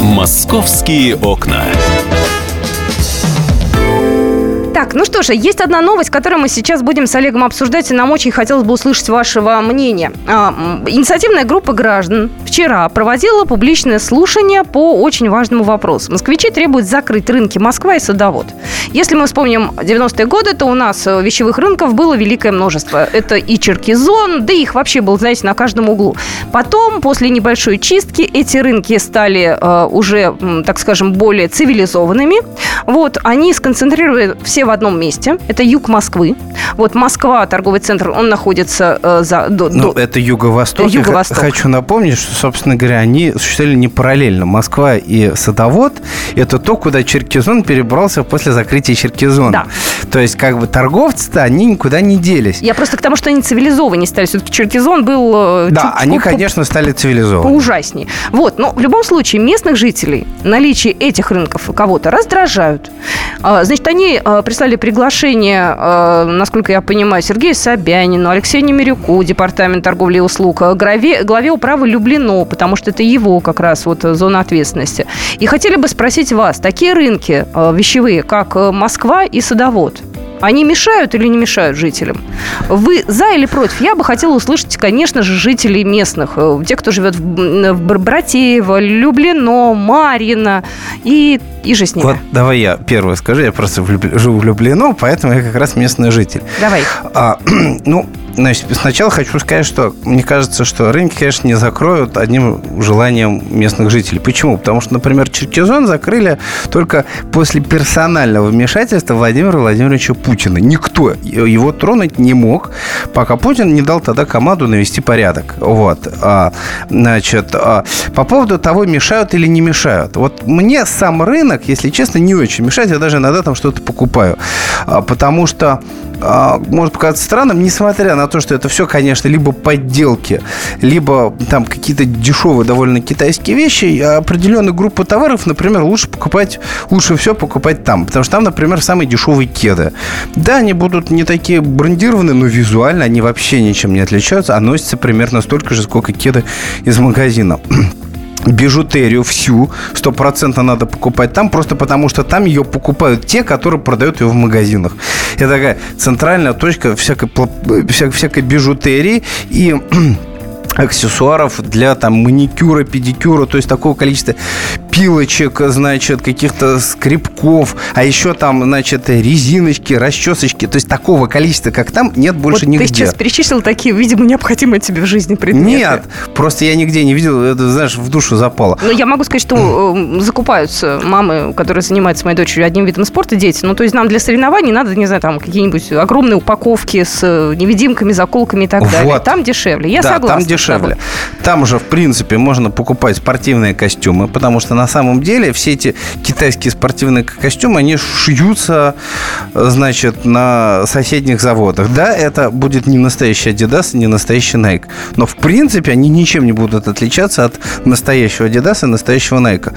«Московские окна». Так, ну что же, есть одна новость, которую мы сейчас будем с Олегом обсуждать, и нам очень хотелось бы услышать вашего мнения. А, инициативная группа граждан вчера проводила публичное слушание по очень важному вопросу. Москвичи требуют закрыть рынки Москва и Садовод. Если мы вспомним 90-е годы, то у нас э, вещевых рынков было великое множество. Это и Черкизон, да их вообще было, знаете, на каждом углу. Потом, после небольшой чистки, эти рынки стали э, уже, так скажем, более цивилизованными. Вот, они сконцентрировали все в одном месте. Это юг Москвы. Вот Москва, торговый центр, он находится э, за... До, ну, до... это юго-восток. Юго-восток. Хочу напомнить, что, собственно говоря, они существовали не параллельно. Москва и Садовод – это то, куда Черкизон перебрался после закрытия Черкизона. Да. То есть, как бы, торговцы-то, они никуда не делись. Я просто к тому, что они цивилизованнее стали. Все-таки Черкизон был... Э, да, чуть, они, по, конечно, стали цивилизованнее. Поужаснее. Вот, но в любом случае местных жителей наличие этих рынков кого-то раздражают. А, значит, они э, прислали приглашение, э, насколько я понимаю, Сергею Собянину, Алексею Немирюку, Департамент торговли и услуг, главе, главе управы Люблино, потому что это его как раз вот зона ответственности. И хотели бы спросить вас, такие рынки вещевые, как Москва и Садовод, они мешают или не мешают жителям? Вы за или против? Я бы хотела услышать, конечно же, жителей местных. Э, те, кто живет в Братеево, Люблино, Марина и, и же с ними. Вот давай я первое скажу. Я просто живу в Люблино, поэтому я как раз местный житель. Давай. А, ну, Значит, сначала хочу сказать, что мне кажется, что рынки, конечно, не закроют одним желанием местных жителей. Почему? Потому что, например, Черкизон закрыли только после персонального вмешательства Владимира Владимировича Путина. Никто его тронуть не мог, пока Путин не дал тогда команду навести порядок. Вот. А, значит, а, по поводу того, мешают или не мешают. Вот мне сам рынок, если честно, не очень мешает. Я даже иногда там что-то покупаю. А, потому что а, может показаться странным, несмотря на то, что это все, конечно, либо подделки, либо там какие-то дешевые довольно китайские вещи, определенную группу товаров, например, лучше покупать, лучше все покупать там, потому что там, например, самые дешевые кеды. Да, они будут не такие брендированные, но визуально они вообще ничем не отличаются, а носятся примерно столько же, сколько кеды из магазина бижутерию всю стопроцентно надо покупать там, просто потому что там ее покупают те, которые продают ее в магазинах. Это такая центральная точка всякой, всякой, всякой бижутерии и аксессуаров для там маникюра, педикюра, то есть такого количества пилочек, значит, каких-то скребков, а еще там, значит, резиночки, расчесочки, то есть такого количества, как там, нет больше вот нигде. Ты сейчас перечислил такие, видимо, необходимые тебе в жизни предметы. Нет, просто я нигде не видел, это, знаешь, в душу запало. Но я могу сказать, что э, закупаются мамы, которые занимаются моей дочерью одним видом спорта, дети. Ну, то есть нам для соревнований надо, не знаю, там какие-нибудь огромные упаковки с э, невидимками, заколками и так вот. далее. Там дешевле. Я да, согласна. там дешевле. Там же, в принципе, можно покупать спортивные костюмы, потому что на самом деле все эти китайские спортивные костюмы, они шьются, значит, на соседних заводах. Да, это будет не настоящий Adidas, не настоящий Nike. Но, в принципе, они ничем не будут отличаться от настоящего Adidas и настоящего Nike.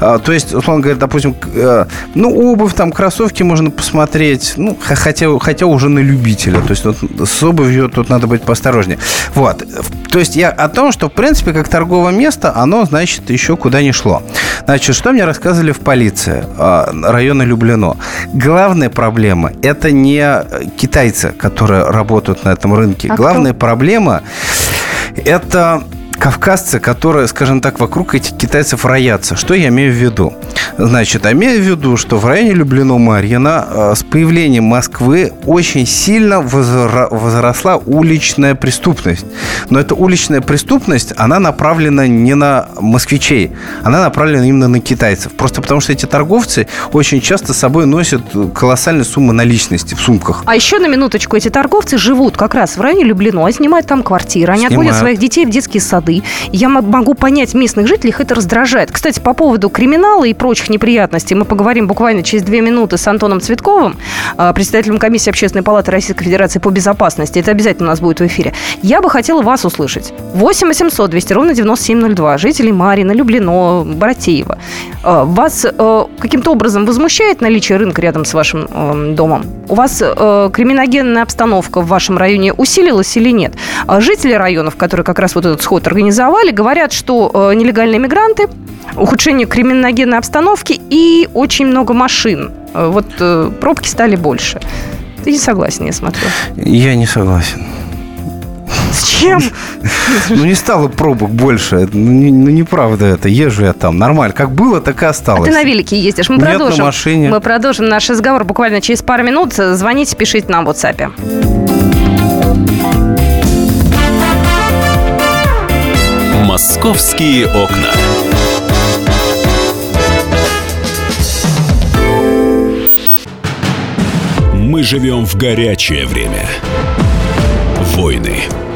А, то есть, условно говоря, допустим, э, ну, обувь, там, кроссовки можно посмотреть, ну, хотя, хотя уже на любителя. То есть, вот, с обувью тут надо быть поосторожнее. Вот. То есть, я о том, что, в принципе, как торговое место, оно, значит, еще куда не шло. Значит, что мне рассказывали в полиции а, района Люблино? Главная проблема – это не китайцы, которые работают на этом рынке. А Главная кто? проблема – это кавказцы, которые, скажем так, вокруг этих китайцев роятся. Что я имею в виду? Значит, имею в виду, что в районе Люблино-Марьино э, с появлением Москвы очень сильно возросла уличная преступность. Но эта уличная преступность, она направлена не на москвичей, она направлена именно на китайцев. Просто потому, что эти торговцы очень часто с собой носят колоссальные суммы наличности в сумках. А еще на минуточку, эти торговцы живут как раз в районе Люблино, снимают там квартиры, они снимают. отводят своих детей в детские сады. Я могу понять местных жителей, их это раздражает. Кстати, по поводу криминала и прочих неприятностей мы поговорим буквально через две минуты с Антоном Цветковым, а, председателем комиссии Общественной палаты Российской Федерации по безопасности. Это обязательно у нас будет в эфире. Я бы хотела вас услышать. 8 800 200 ровно 9702. Жители Марина, Люблино, Братеева. Вас каким-то образом возмущает наличие рынка рядом с вашим эм, домом? У вас криминогенная обстановка в вашем районе усилилась или нет? Жители районов, которые как раз вот этот сход организовали, говорят, что нелегальные мигранты, ухудшение криминогенной обстановки и очень много машин. Вот пробки стали больше. Ты не согласен, я смотрю. Я не согласен. С чем? Ну, не стало пробок больше. Ну, не, ну, неправда это. Езжу я там. Нормально. Как было, так и осталось. А ты на велике ездишь. Мы Нет, продолжим. на машине. Мы продолжим наш разговор буквально через пару минут. Звоните, пишите нам в WhatsApp. Московские окна. Мы живем в горячее время. Войны,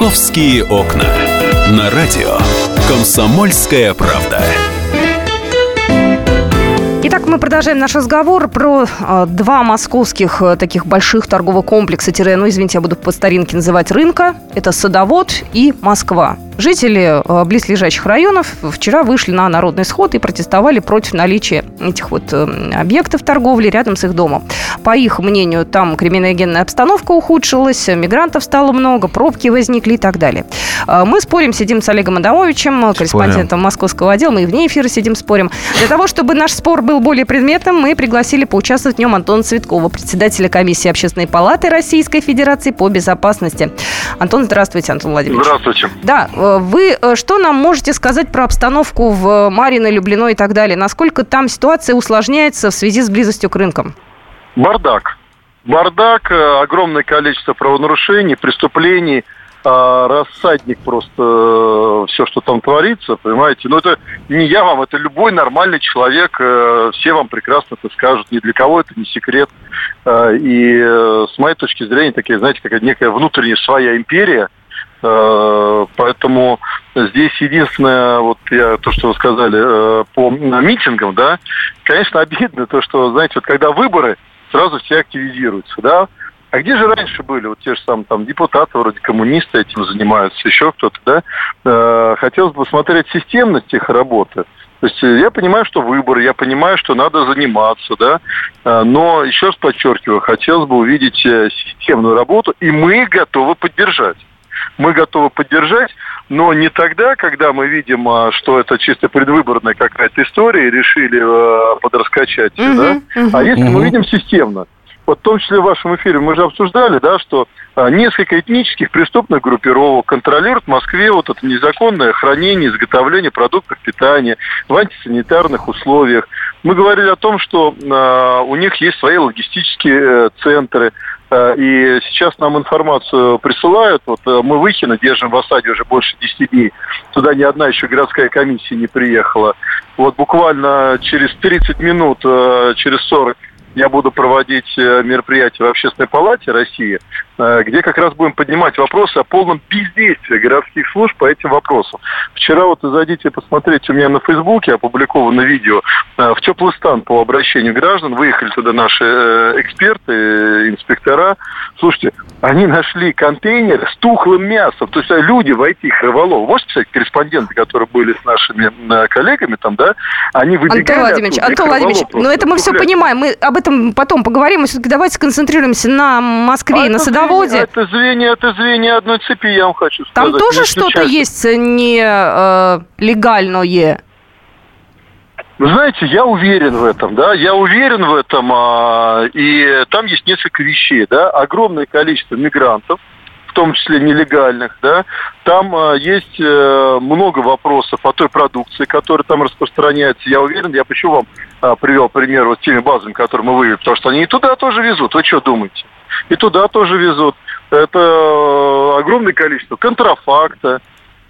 «Московские окна». На радио «Комсомольская правда». Итак, мы продолжаем наш разговор про э, два московских э, таких больших торговых комплекса, тире, ну, извините, я буду по старинке называть рынка. Это Садовод и Москва. Жители э, близлежащих районов вчера вышли на народный сход и протестовали против наличия этих вот э, объектов торговли рядом с их домом. По их мнению, там криминогенная обстановка ухудшилась, мигрантов стало много, пробки возникли и так далее. Э, мы спорим, сидим с Олегом Адамовичем, корреспондентом московского отдела, мы и вне эфира сидим, спорим. Для того, чтобы наш спор был более предметным, мы пригласили поучаствовать в нем Антона Цветкова, председателя комиссии Общественной палаты Российской Федерации по безопасности. Антон, здравствуйте, Антон Владимирович. Здравствуйте. Да, вы э, что нам можете сказать про обстановку в Марино, Люблино и так далее? Насколько там ситуация усложняется в связи с близостью к рынкам? Бардак. Бардак, э, огромное количество правонарушений, преступлений, а, рассадник просто э, все, что там творится, понимаете. Но это не я вам, это любой нормальный человек, все вам прекрасно это скажут, ни для кого это не секрет. И с моей точки зрения, такие, знаете, какая некая внутренняя своя империя – Э, поэтому здесь единственное, вот я то, что вы сказали э, по митингам, да, конечно, обидно то, что, знаете, вот когда выборы, сразу все активизируются, да. А где же раньше были вот те же самые там депутаты, вроде коммунисты этим занимаются, еще кто-то, да? Э, хотелось бы посмотреть системность их работы. То есть я понимаю, что выборы, я понимаю, что надо заниматься, да, но еще раз подчеркиваю, хотелось бы увидеть системную работу, и мы готовы поддержать мы готовы поддержать, но не тогда, когда мы видим, а, что это чисто предвыборная какая-то история и решили а, подраскачать, угу, да? Угу. а если угу. мы видим системно. Вот в том числе в вашем эфире мы же обсуждали, да, что а, несколько этнических преступных группировок контролируют в Москве вот это незаконное хранение, изготовление продуктов питания в антисанитарных условиях. Мы говорили о том, что э, у них есть свои логистические э, центры, Э, и сейчас нам информацию присылают. Вот э, мы Выхино держим в осаде уже больше 10 дней. Туда ни одна еще городская комиссия не приехала. Вот буквально через 30 минут, э, через 40 я буду проводить мероприятие в Общественной палате России, где как раз будем поднимать вопросы о полном бездействии городских служб по этим вопросам. Вчера вот зайдите посмотреть у меня на Фейсбуке опубликовано видео в теплый стан по обращению граждан. Выехали туда наши эксперты, инспектора. Слушайте, они нашли контейнер с тухлым мясом. То есть люди в IT-хроволов. Можете писать корреспонденты, которые были с нашими коллегами там, да? Они выбегали Антон Владимирович, оттуда, Антон Владимирович, но это мы все понимаем. Мы об этом потом поговорим. Мы все-таки давайте сконцентрируемся на Москве а и на Садоводе. Звенья, это звенья, это звенья одной цепи, я вам хочу сказать. Там тоже что-то есть нелегальное? Э, вы знаете, я уверен в этом, да, я уверен в этом, а, и там есть несколько вещей, да, огромное количество мигрантов, в том числе нелегальных, да, там а, есть а, много вопросов о той продукции, которая там распространяется. Я уверен, я почему вам а, привел пример вот теми базами, которые мы вывели, потому что они и туда тоже везут. Вы что думаете? И туда тоже везут. Это огромное количество контрафакта,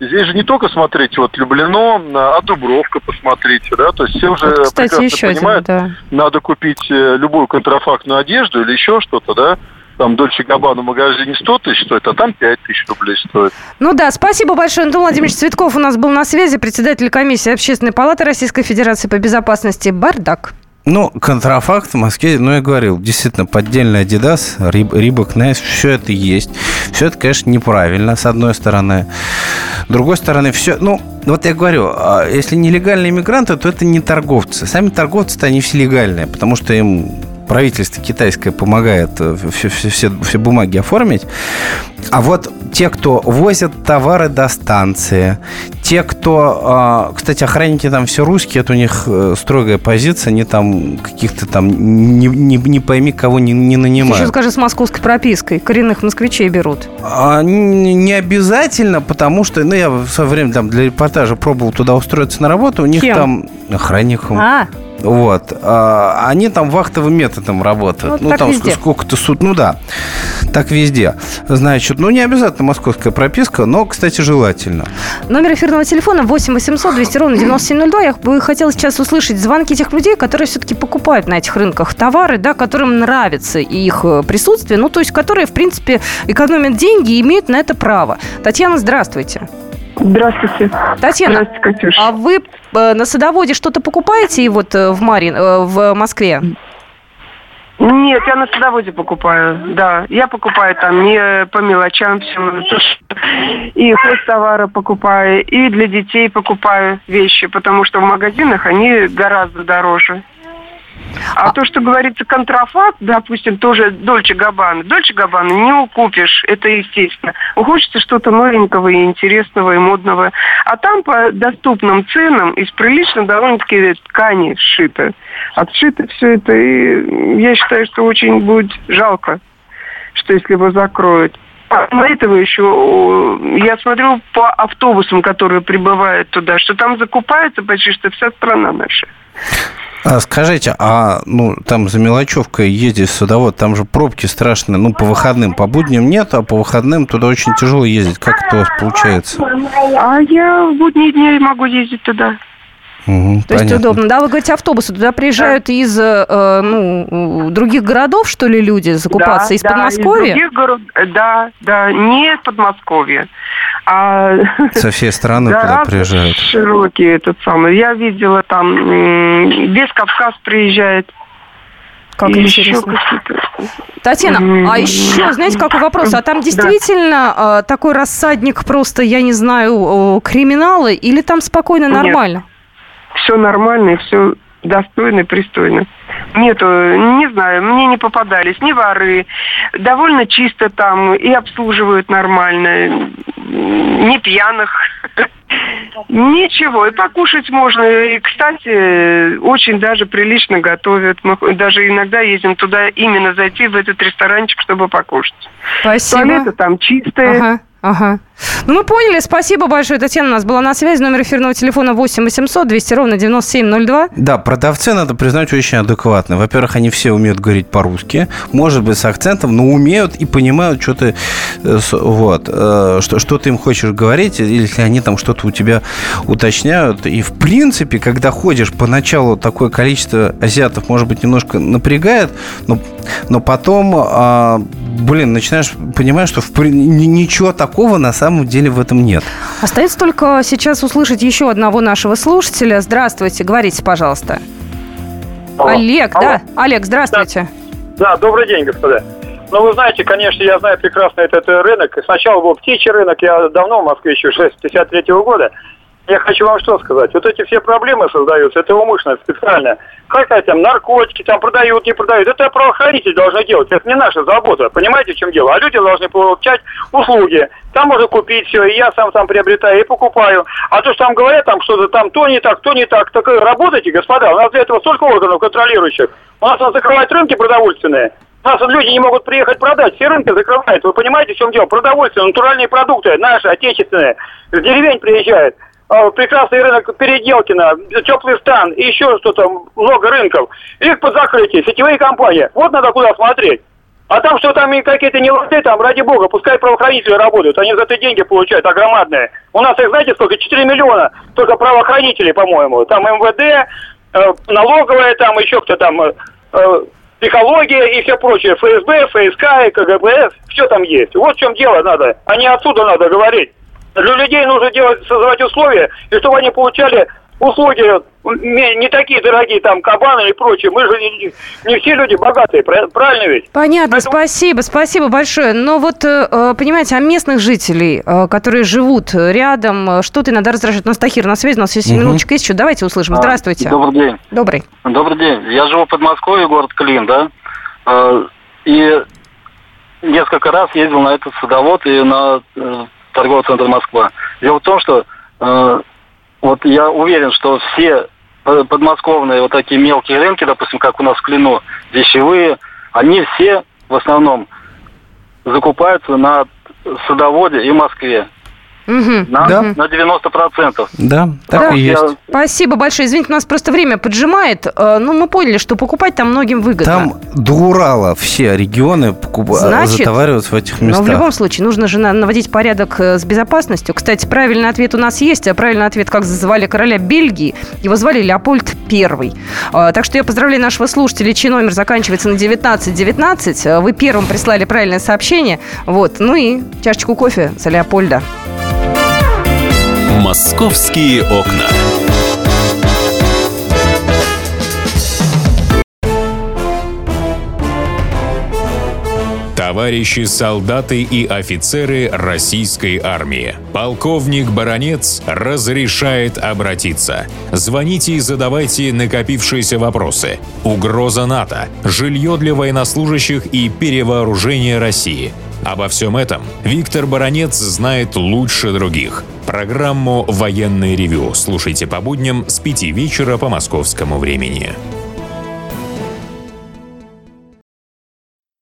Здесь же не только смотреть вот Люблено, а Дубровка посмотрите, да, то есть все уже вот, кстати, прекрасно еще понимают, один, да. надо купить э, любую контрафактную одежду или еще что-то, да, там Dolce Gabbana в магазине 100 тысяч стоит, а там 5 тысяч рублей стоит. Ну да, спасибо большое. Антон Владимирович Цветков у нас был на связи, председатель комиссии Общественной палаты Российской Федерации по безопасности «Бардак». Ну, контрафакт в Москве, ну, я говорил, действительно, поддельный Adidas, Reebok, Nike, все это есть. Все это, конечно, неправильно, с одной стороны. С другой стороны, все, ну, вот я говорю, а если нелегальные иммигранты, то это не торговцы. Сами торговцы-то они все легальные, потому что им правительство китайское помогает все, все, все, все бумаги оформить. А вот те, кто возят товары до станции, те, кто... А, кстати, охранники там все русские, это у них э, строгая позиция, они там каких-то там не, не, не пойми, кого не, не нанимают. Еще скажи, с московской пропиской. Коренных москвичей берут. А, не обязательно, потому что... Ну, я в свое время там для репортажа пробовал туда устроиться на работу. У них Кем? там охранником. А, вот. А, они там вахтовым методом работают. Ну, ну там везде. сколько-то суд. Ну да, так везде. Значит, ну не обязательно московская прописка, но, кстати, желательно. Номер эфирного телефона 8 800 200 ровно 9702. Я бы хотела сейчас услышать звонки тех людей, которые все-таки покупают на этих рынках товары, да, которым нравится их э, присутствие, ну, то есть которые, в принципе, экономят деньги и имеют на это право. Татьяна, здравствуйте. Здравствуйте. Татьяна, Здравствуйте, Катюш. а вы э, на садоводе что-то покупаете и вот э, в, Марин, э, в Москве? Нет, я на садоводе покупаю, да. Я покупаю там не по мелочам все. И хозтовары покупаю, и для детей покупаю вещи, потому что в магазинах они гораздо дороже. А, а то, что говорится контрафакт, допустим, тоже Дольче Габбана. Дольче Габбана не купишь, это естественно. Хочется что-то новенького и интересного, и модного. А там по доступным ценам из прилично довольно-таки ткани сшито. Отшито все это, и я считаю, что очень будет жалко, что если его закроют. Помимо этого еще, я смотрю по автобусам, которые прибывают туда, что там закупается почти что вся страна наша. А скажите, а ну там за мелочевкой ездить в садовод, там же пробки страшные, ну по выходным, по будням нет, а по выходным туда очень тяжело ездить. Как это у вас получается? А я в будние дни могу ездить туда. Угу, То понятно. есть удобно. Да, вы говорите, автобусы туда приезжают да. из э, ну, других городов, что ли, люди закупаться? Да, из да, Подмосковья? Из других город... Да, да, не из Подмосковья. А... Со всей страны да, туда приезжают. Широкий этот самый. Я видела там, весь Кавказ приезжает. Как и интересно. Татьяна, а еще, знаете, какой вопрос? А там действительно да. такой рассадник просто, я не знаю, криминала или там спокойно, нормально? Нет все нормально и все достойно пристойно. Нету, не знаю, мне не попадались ни воры. Довольно чисто там и обслуживают нормально. Не пьяных. Ничего, и покушать можно. И, кстати, очень даже прилично готовят. Мы даже иногда ездим туда именно зайти в этот ресторанчик, чтобы покушать. Спасибо. Туалеты там чистые. Ага. Ага. Ну, мы поняли. Спасибо большое. Татьяна у нас была на связи. Номер эфирного телефона 8 800 200 ровно 9702. Да, продавцы, надо признать, очень адекватны. Во-первых, они все умеют говорить по-русски. Может быть, с акцентом, но умеют и понимают, что ты, э, вот, э, что, что ты им хочешь говорить, или если они там что-то у тебя уточняют. И, в принципе, когда ходишь поначалу, такое количество азиатов, может быть, немножко напрягает, но, но потом, а, блин, начинаешь понимать, что в, ничего такого на самом деле в этом нет. Остается только сейчас услышать еще одного нашего слушателя. Здравствуйте, говорите, пожалуйста. Алло. Олег, Алло. да? Олег, здравствуйте. Да. да, добрый день, господа. Ну, вы знаете, конечно, я знаю прекрасно этот, этот рынок. Сначала был птичий рынок, я давно в Москве еще, 63 -го года. Я хочу вам что сказать. Вот эти все проблемы создаются, это умышленно, специально. Какая там наркотики там продают, не продают. Это правоохранитель должны делать. Это не наша забота. Понимаете, в чем дело? А люди должны получать услуги. Там можно купить все, и я сам там приобретаю и покупаю. А то, что там говорят, там что-то там то не так, то не так. Так работайте, господа. У нас для этого столько органов контролирующих. У нас надо закрывать рынки продовольственные. У нас люди не могут приехать продать, все рынки закрывают. Вы понимаете, в чем дело? Продовольствие, натуральные продукты, наши, отечественные. С деревень приезжают. А, прекрасный рынок Переделкина, Теплый стан и еще что-то, много рынков. Их под закрытие, сетевые компании. Вот надо куда смотреть. А там что там какие-то нелады, там, ради бога, пускай правоохранители работают, они за это деньги получают огромадные. У нас их, знаете, сколько? 4 миллиона только правоохранителей, по-моему. Там МВД, э, налоговая, там еще кто там, э, э, психология и все прочее, ФСБ, ФСК КГБ, все там есть. Вот в чем дело надо, а не отсюда надо говорить. Для людей нужно делать, создавать условия, и чтобы они получали услуги не, такие дорогие, там, кабаны и прочее. Мы же не, не все люди богатые, правильно ведь? Понятно, Поэтому... спасибо, спасибо большое. Но вот, э, э, понимаете, а местных жителей, э, которые живут рядом, что-то иногда раздражает. У нас Тахир на связи, у нас есть угу. минуточка есть еще. Давайте услышим. А, Здравствуйте. Добрый день. Добрый. Добрый день. Я живу в Подмосковье, город Клин, да? И несколько раз ездил на этот садовод и на торговый центр Москва. Дело в том, что вот я уверен, что все подмосковные вот такие мелкие рынки, допустим, как у нас в Клину, вещевые, они все в основном закупаются на садоводе и Москве. Угу. На, да. на 90%. Да, так да. и есть. Спасибо большое. Извините, у нас просто время поджимает. Э, ну, мы поняли, что покупать там многим выгодно. Там до Урала все регионы покупают, Значит, затовариваются в этих местах. Но в любом случае, нужно же наводить порядок э, с безопасностью. Кстати, правильный ответ у нас есть. А правильный ответ, как звали короля Бельгии, его звали Леопольд I. Э, так что я поздравляю нашего слушателя, чей номер заканчивается на 1919. Вы первым прислали правильное сообщение. Вот. Ну и чашечку кофе за Леопольда. Московские окна. Товарищи солдаты и офицеры российской армии. Полковник Баронец разрешает обратиться. Звоните и задавайте накопившиеся вопросы. Угроза НАТО, жилье для военнослужащих и перевооружение России – Обо всем этом Виктор Баранец знает лучше других. Программу «Военный ревю» слушайте по будням с 5 вечера по московскому времени.